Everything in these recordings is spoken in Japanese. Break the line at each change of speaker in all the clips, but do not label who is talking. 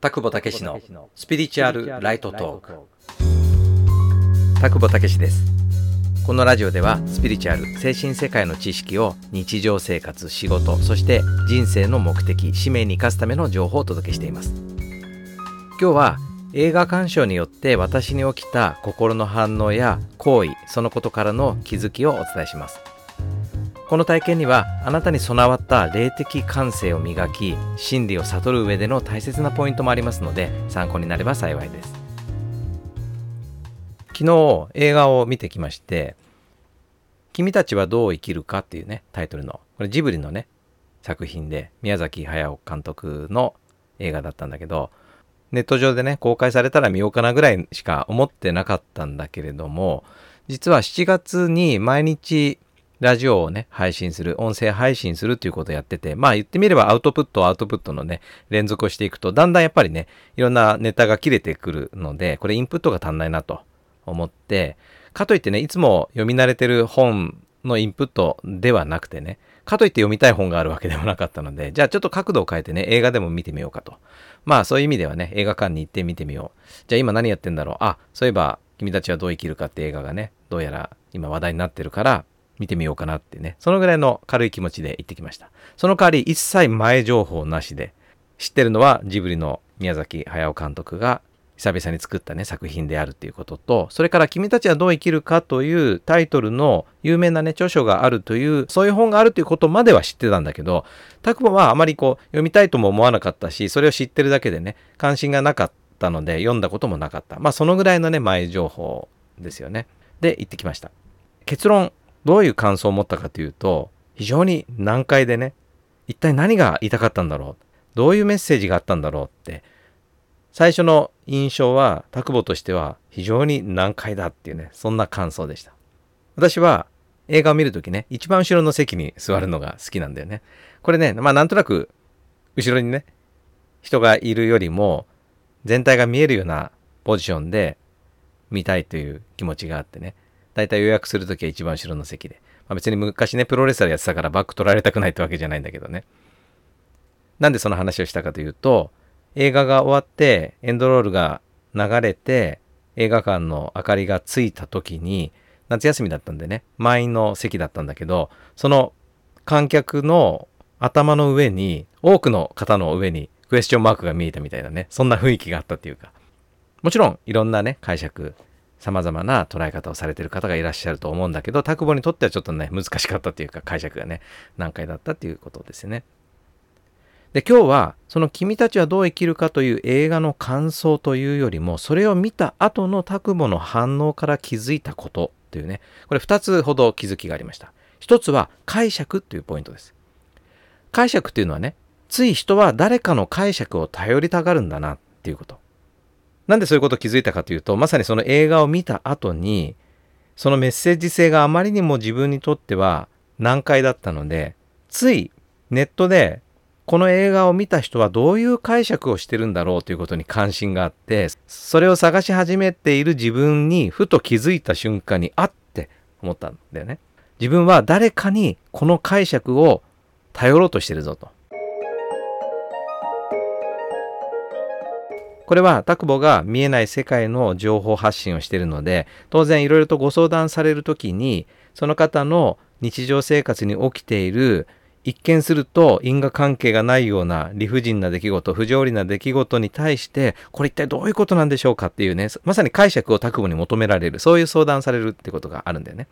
田久保武史のスピリチュアルライトトーク田久保武史です。このラジオではスピリチュアル精神世界の知識を日常生活仕事そして人生の目的使命に生かすための情報をお届けしています。今日は映画鑑賞によって私に起きた心の反応や行為そのことからの気づきをお伝えしますこの体験にはあなたに備わった霊的感性を磨き真理を悟る上での大切なポイントもありますので参考になれば幸いです。昨日映画を見てきまして「君たちはどう生きるか」っていうねタイトルのこれジブリのね作品で宮崎駿監督の映画だったんだけどネット上でね公開されたら見ようかなぐらいしか思ってなかったんだけれども実は7月に毎日ラジオをね、配信する、音声配信するっていうことをやってて、まあ言ってみればアウトプット、アウトプットのね、連続をしていくと、だんだんやっぱりね、いろんなネタが切れてくるので、これインプットが足んないなと思って、かといってね、いつも読み慣れてる本のインプットではなくてね、かといって読みたい本があるわけでもなかったので、じゃあちょっと角度を変えてね、映画でも見てみようかと。まあそういう意味ではね、映画館に行って見てみよう。じゃあ今何やってんだろう。あ、そういえば、君たちはどう生きるかって映画がね、どうやら今話題になってるから、見てみようかなってね、そのぐらいの軽い気持ちで行ってきました。その代わり一切前情報なしで、知ってるのはジブリの宮崎駿監督が久々に作ったね作品であるっていうこととそれから「君たちはどう生きるか」というタイトルの有名なね著書があるというそういう本があるということまでは知ってたんだけど拓保はあまりこう読みたいとも思わなかったしそれを知ってるだけでね関心がなかったので読んだこともなかった。まあそのぐらいのね前情報ですよね。で行ってきました。結論。どういう感想を持ったかというと、非常に難解でね、一体何が言いたかったんだろう、どういうメッセージがあったんだろうって、最初の印象は、拓保としては非常に難解だっていうね、そんな感想でした。私は映画を見るときね、一番後ろの席に座るのが好きなんだよね。これね、まあなんとなく、後ろにね、人がいるよりも、全体が見えるようなポジションで見たいという気持ちがあってね。大体予約するときは一番後ろの席で。まあ、別に昔ね、プロレスラーやってたからバック取られたくないってわけじゃないんだけどね。なんでその話をしたかというと、映画が終わってエンドロールが流れて映画館の明かりがついた時に夏休みだったんでね満員の席だったんだけどその観客の頭の上に多くの方の上にクエスチョンマークが見えたみたいなねそんな雰囲気があったっていうかもちろんいろんなね解釈様々な捉え方をされてる方がいらっしゃると思うんだけど、田久保にとってはちょっとね、難しかったっていうか解釈がね、難解だったっていうことですね。で、今日は、その君たちはどう生きるかという映画の感想というよりも、それを見た後の田久保の反応から気づいたことというね、これ2つほど気づきがありました。1つは解釈というポイントです。解釈っていうのはね、つい人は誰かの解釈を頼りたがるんだなっていうこと。なんでそういうこと気づいたかというと、まさにその映画を見た後に、そのメッセージ性があまりにも自分にとっては難解だったので、ついネットでこの映画を見た人はどういう解釈をしてるんだろうということに関心があって、それを探し始めている自分にふと気づいた瞬間にあって思ったんだよね。自分は誰かにこの解釈を頼ろうとしてるぞと。これはタクボが見えない世界の情報発信をしているので、当然いろいろとご相談されるときに、その方の日常生活に起きている一見すると因果関係がないような理不尽な出来事、不条理な出来事に対して、これ一体どういうことなんでしょうかっていうね、まさに解釈をタクボに求められる、そういう相談されるってことがあるんだよね。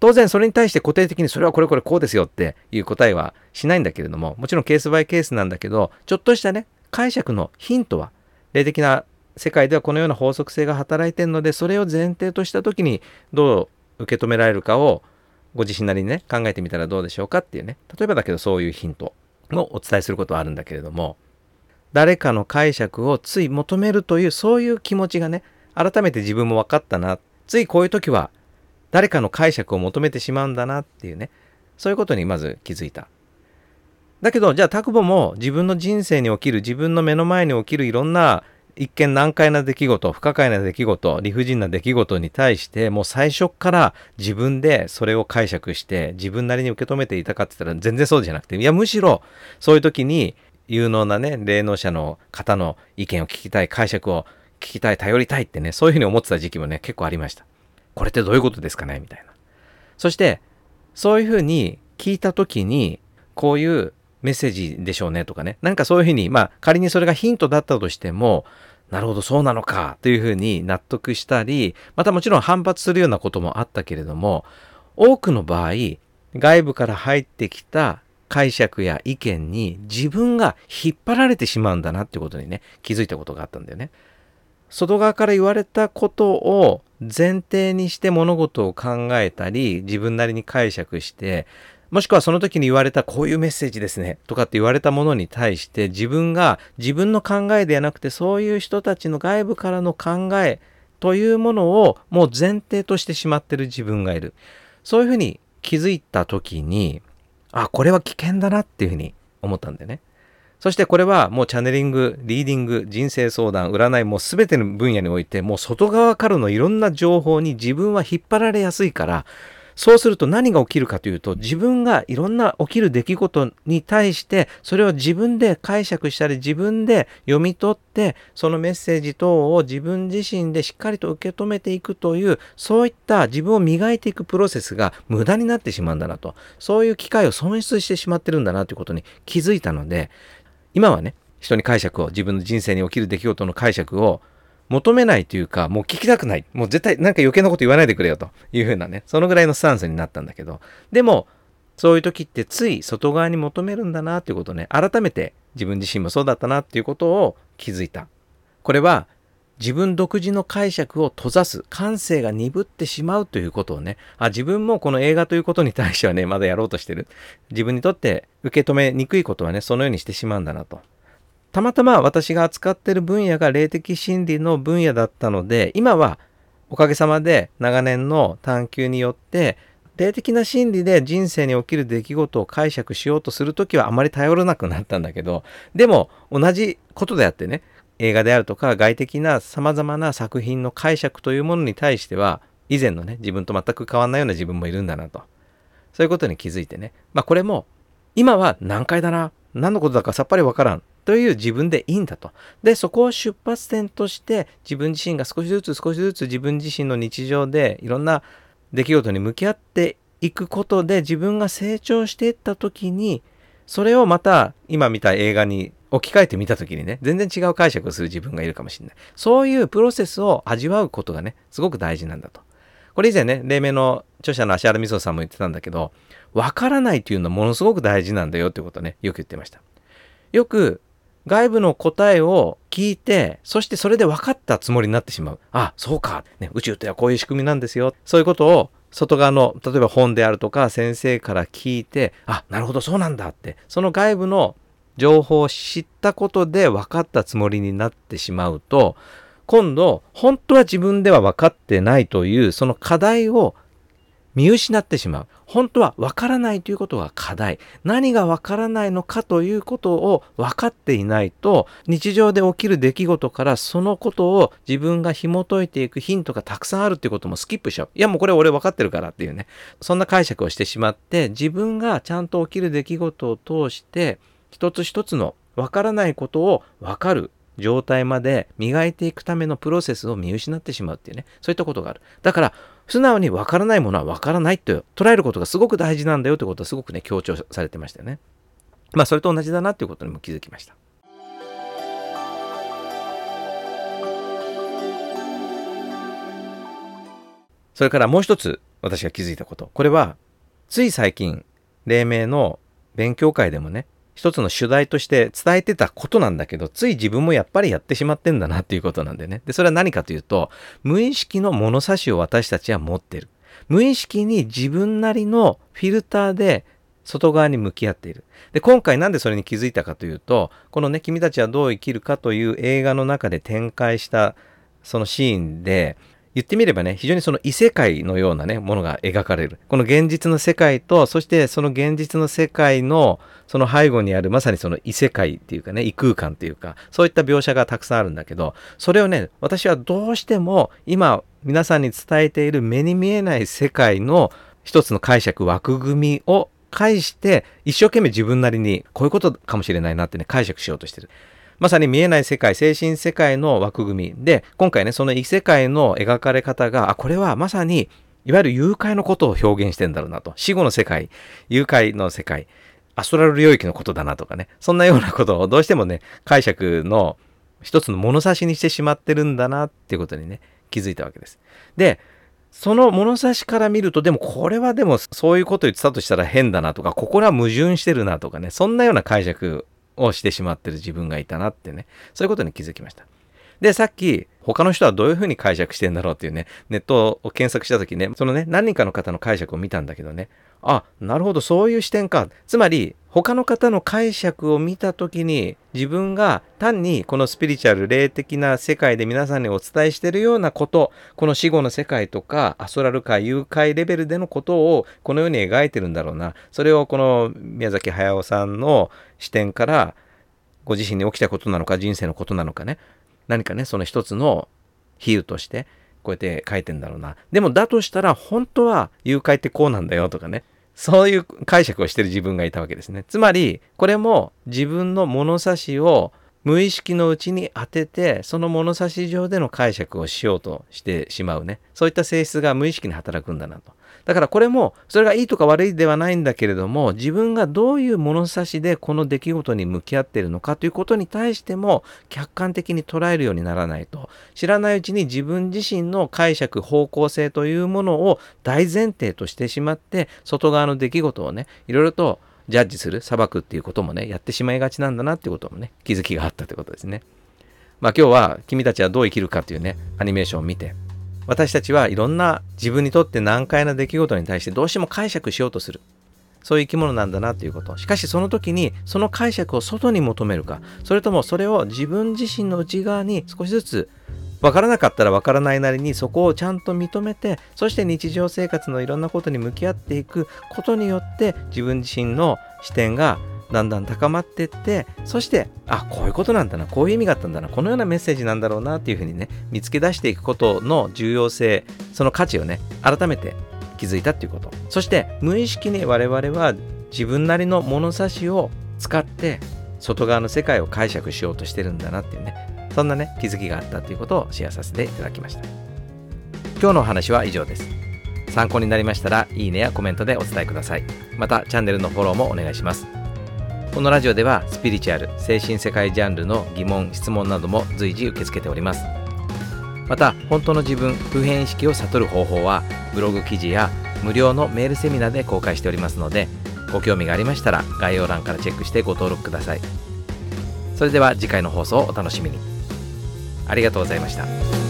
当然それに対して固定的にそれはこれこれこうですよっていう答えはしないんだけれども、もちろんケースバイケースなんだけど、ちょっとしたね、解釈のヒントは霊的な世界ではこのような法則性が働いているのでそれを前提とした時にどう受け止められるかをご自身なりにね考えてみたらどうでしょうかっていうね例えばだけどそういうヒントをお伝えすることはあるんだけれども誰かの解釈をつい求めるというそういう気持ちがね改めて自分も分かったなついこういう時は誰かの解釈を求めてしまうんだなっていうねそういうことにまず気づいた。だけど、じゃあ、タクボも自分の人生に起きる、自分の目の前に起きるいろんな一見難解な出来事、不可解な出来事、理不尽な出来事に対して、もう最初から自分でそれを解釈して、自分なりに受け止めていたかって言ったら全然そうじゃなくて、いや、むしろそういう時に有能なね霊能者の方の意見を聞きたい解釈を聞きたい頼りたいってねそういうふうに思ってた時期もね結構ありました。これってどういうことですかね？みたいな。そしてそういうふうに聞いた時にこういうメッセージでしょうねとかねなんかそういうふうにまあ仮にそれがヒントだったとしてもなるほどそうなのかというふうに納得したりまたもちろん反発するようなこともあったけれども多くの場合外部から入ってきた解釈や意見に自分が引っ張られてしまうんだなっていうことにね気づいたことがあったんだよね。外側から言われたことを前提にして物事を考えたり自分なりに解釈してもしくはその時に言われたこういうメッセージですねとかって言われたものに対して自分が自分の考えではなくてそういう人たちの外部からの考えというものをもう前提としてしまってる自分がいる。そういうふうに気づいた時にあこれは危険だなっていうふうに思ったんだよね。そしてこれはもうチャネリング、リーディング、人生相談、占いもう全ての分野においてもう外側からのいろんな情報に自分は引っ張られやすいからそうすると何が起きるかというと自分がいろんな起きる出来事に対してそれを自分で解釈したり自分で読み取ってそのメッセージ等を自分自身でしっかりと受け止めていくというそういった自分を磨いていくプロセスが無駄になってしまうんだなと。そういう機会を損失してしまってるんだなということに気づいたので今はね人に解釈を自分の人生に起きる出来事の解釈を求めないというか、もう聞きたくない。もう絶対なんか余計なこと言わないでくれよというふうなね、そのぐらいのスタンスになったんだけど、でも、そういう時ってつい外側に求めるんだなということをね、改めて自分自身もそうだったなっていうことを気づいた。これは自分独自の解釈を閉ざす、感性が鈍ってしまうということをね、あ、自分もこの映画ということに対してはね、まだやろうとしてる。自分にとって受け止めにくいことはね、そのようにしてしまうんだなと。たまたま私が扱ってる分野が霊的真理の分野だったので、今はおかげさまで長年の探求によって、霊的な真理で人生に起きる出来事を解釈しようとするときはあまり頼らなくなったんだけど、でも同じことであってね、映画であるとか外的な様々な作品の解釈というものに対しては、以前のね、自分と全く変わんないような自分もいるんだなと。そういうことに気づいてね。まあこれも、今は難解だな。何のことだかさっぱりわからん。という自分でいいんだと。で、そこを出発点として自分自身が少しずつ少しずつ自分自身の日常でいろんな出来事に向き合っていくことで自分が成長していった時にそれをまた今見た映画に置き換えてみた時にね全然違う解釈をする自分がいるかもしれない。そういうプロセスを味わうことがねすごく大事なんだと。これ以前ね黎明の著者の芦原美穂さんも言ってたんだけどわからないというのはものすごく大事なんだよってことをねよく言ってました。よく外部の答えを聞いて、そしてそれで分かったつもりになってしまう。あ、そうか。ね、宇宙ってはこういう仕組みなんですよ。そういうことを外側の、例えば本であるとか先生から聞いて、あ、なるほど、そうなんだって、その外部の情報を知ったことで分かったつもりになってしまうと、今度、本当は自分では分かってないという、その課題を見失ってしまう。本当はわからないということが課題。何がわからないのかということを分かっていないと、日常で起きる出来事からそのことを自分が紐解いていくヒントがたくさんあるっていうこともスキップしちゃう。いやもうこれ俺分かってるからっていうね。そんな解釈をしてしまって、自分がちゃんと起きる出来事を通して、一つ一つのわからないことを分かる状態まで磨いていくためのプロセスを見失ってしまうっていうね、そういったことがある。だから、素直にわからないものはわからないと捉えることがすごく大事なんだよということはすごくね、強調されてましたよね。まあ、それと同じだなということにも気づきました。それからもう一つ私が気づいたこと。これは、つい最近、黎明の勉強会でもね、一つの主題として伝えてたことなんだけど、つい自分もやっぱりやってしまってんだなっていうことなんでね。で、それは何かというと、無意識の物差しを私たちは持ってる。無意識に自分なりのフィルターで外側に向き合っている。で、今回なんでそれに気づいたかというと、このね、君たちはどう生きるかという映画の中で展開したそのシーンで、言ってみればね、非常にその異世界のようなね、ものが描かれる。この現実の世界と、そしてその現実の世界のその背後にあるまさにその異世界っていうかね、異空間っていうか、そういった描写がたくさんあるんだけど、それをね、私はどうしても今皆さんに伝えている目に見えない世界の一つの解釈、枠組みを介して一生懸命自分なりにこういうことかもしれないなってね解釈しようとしてる。まさに見えない世界、精神世界の枠組みで、今回ね、その異世界の描かれ方が、あ、これはまさに、いわゆる誘拐のことを表現してんだろうなと。死後の世界、誘拐の世界、アストラル領域のことだなとかね。そんなようなことをどうしてもね、解釈の一つの物差しにしてしまってるんだなっていうことにね、気づいたわけです。で、その物差しから見ると、でもこれはでもそういうこと言ってたとしたら変だなとか、ここら矛盾してるなとかね、そんなような解釈をしてしまってる自分がいたなってね、そういうことに気づきました。で、さっき、他の人はどういうふうに解釈してんだろうっていうね、ネットを検索した時ね、そのね、何人かの方の解釈を見たんだけどね、あ、なるほど、そういう視点か。つまり、他の方の解釈を見た時に、自分が単にこのスピリチュアル、霊的な世界で皆さんにお伝えしているようなこと、この死後の世界とか、アストラル界、誘拐レベルでのことをこのように描いてるんだろうな。それをこの宮崎駿さんの視点から、ご自身に起きたことなのか、人生のことなのかね、何かねその一つの比喩としてこうやって書いてんだろうな。でもだとしたら本当は誘拐ってこうなんだよとかね。そういう解釈をしてる自分がいたわけですね。つまりこれも自分の物差しを無意識のうちに当ててその物差し上での解釈をしようとしてしまうね。そういった性質が無意識に働くんだなと。だからこれもそれがいいとか悪いではないんだけれども自分がどういう物差しでこの出来事に向き合っているのかということに対しても客観的に捉えるようにならないと。知らないうちに自分自身の解釈方向性というものを大前提としてしまって外側の出来事をねいろいろとジャッジする裁くっていうこともねやってしまいがちなんだなってこともね気づきがあったということですね。まあ今日は君たちはどう生きるかというねアニメーションを見て私たちはいろんな自分にとって難解な出来事に対してどうしても解釈しようとする。そういう生き物なんだなということ。しかしその時にその解釈を外に求めるか、それともそれを自分自身の内側に少しずつ分からなかったら分からないなりにそこをちゃんと認めて、そして日常生活のいろんなことに向き合っていくことによって自分自身の視点がだんだん高まっていってそしてあこういうことなんだなこういう意味があったんだなこのようなメッセージなんだろうなっていうふうにね見つけ出していくことの重要性その価値をね改めて気づいたっていうこと。そして無意識に我々は自分なりの物差しを使って外側の世界を解釈しようとしてるんだなっていうねそんなね気づきがあったということをシェアさせていただきました。今日のお話は以上です。参考になりましたらいいねやコメントでお伝えください。またチャンネルのフォローもお願いします。このラジオではスピリチュアル精神世界ジャンルの疑問質問なども随時受け付けております。また本当の自分普遍意識を悟る方法はブログ記事や無料のメールセミナーで公開しておりますのでご興味がありましたら概要欄からチェックしてご登録ください。それでは次回の放送をお楽しみに。ありがとうございました。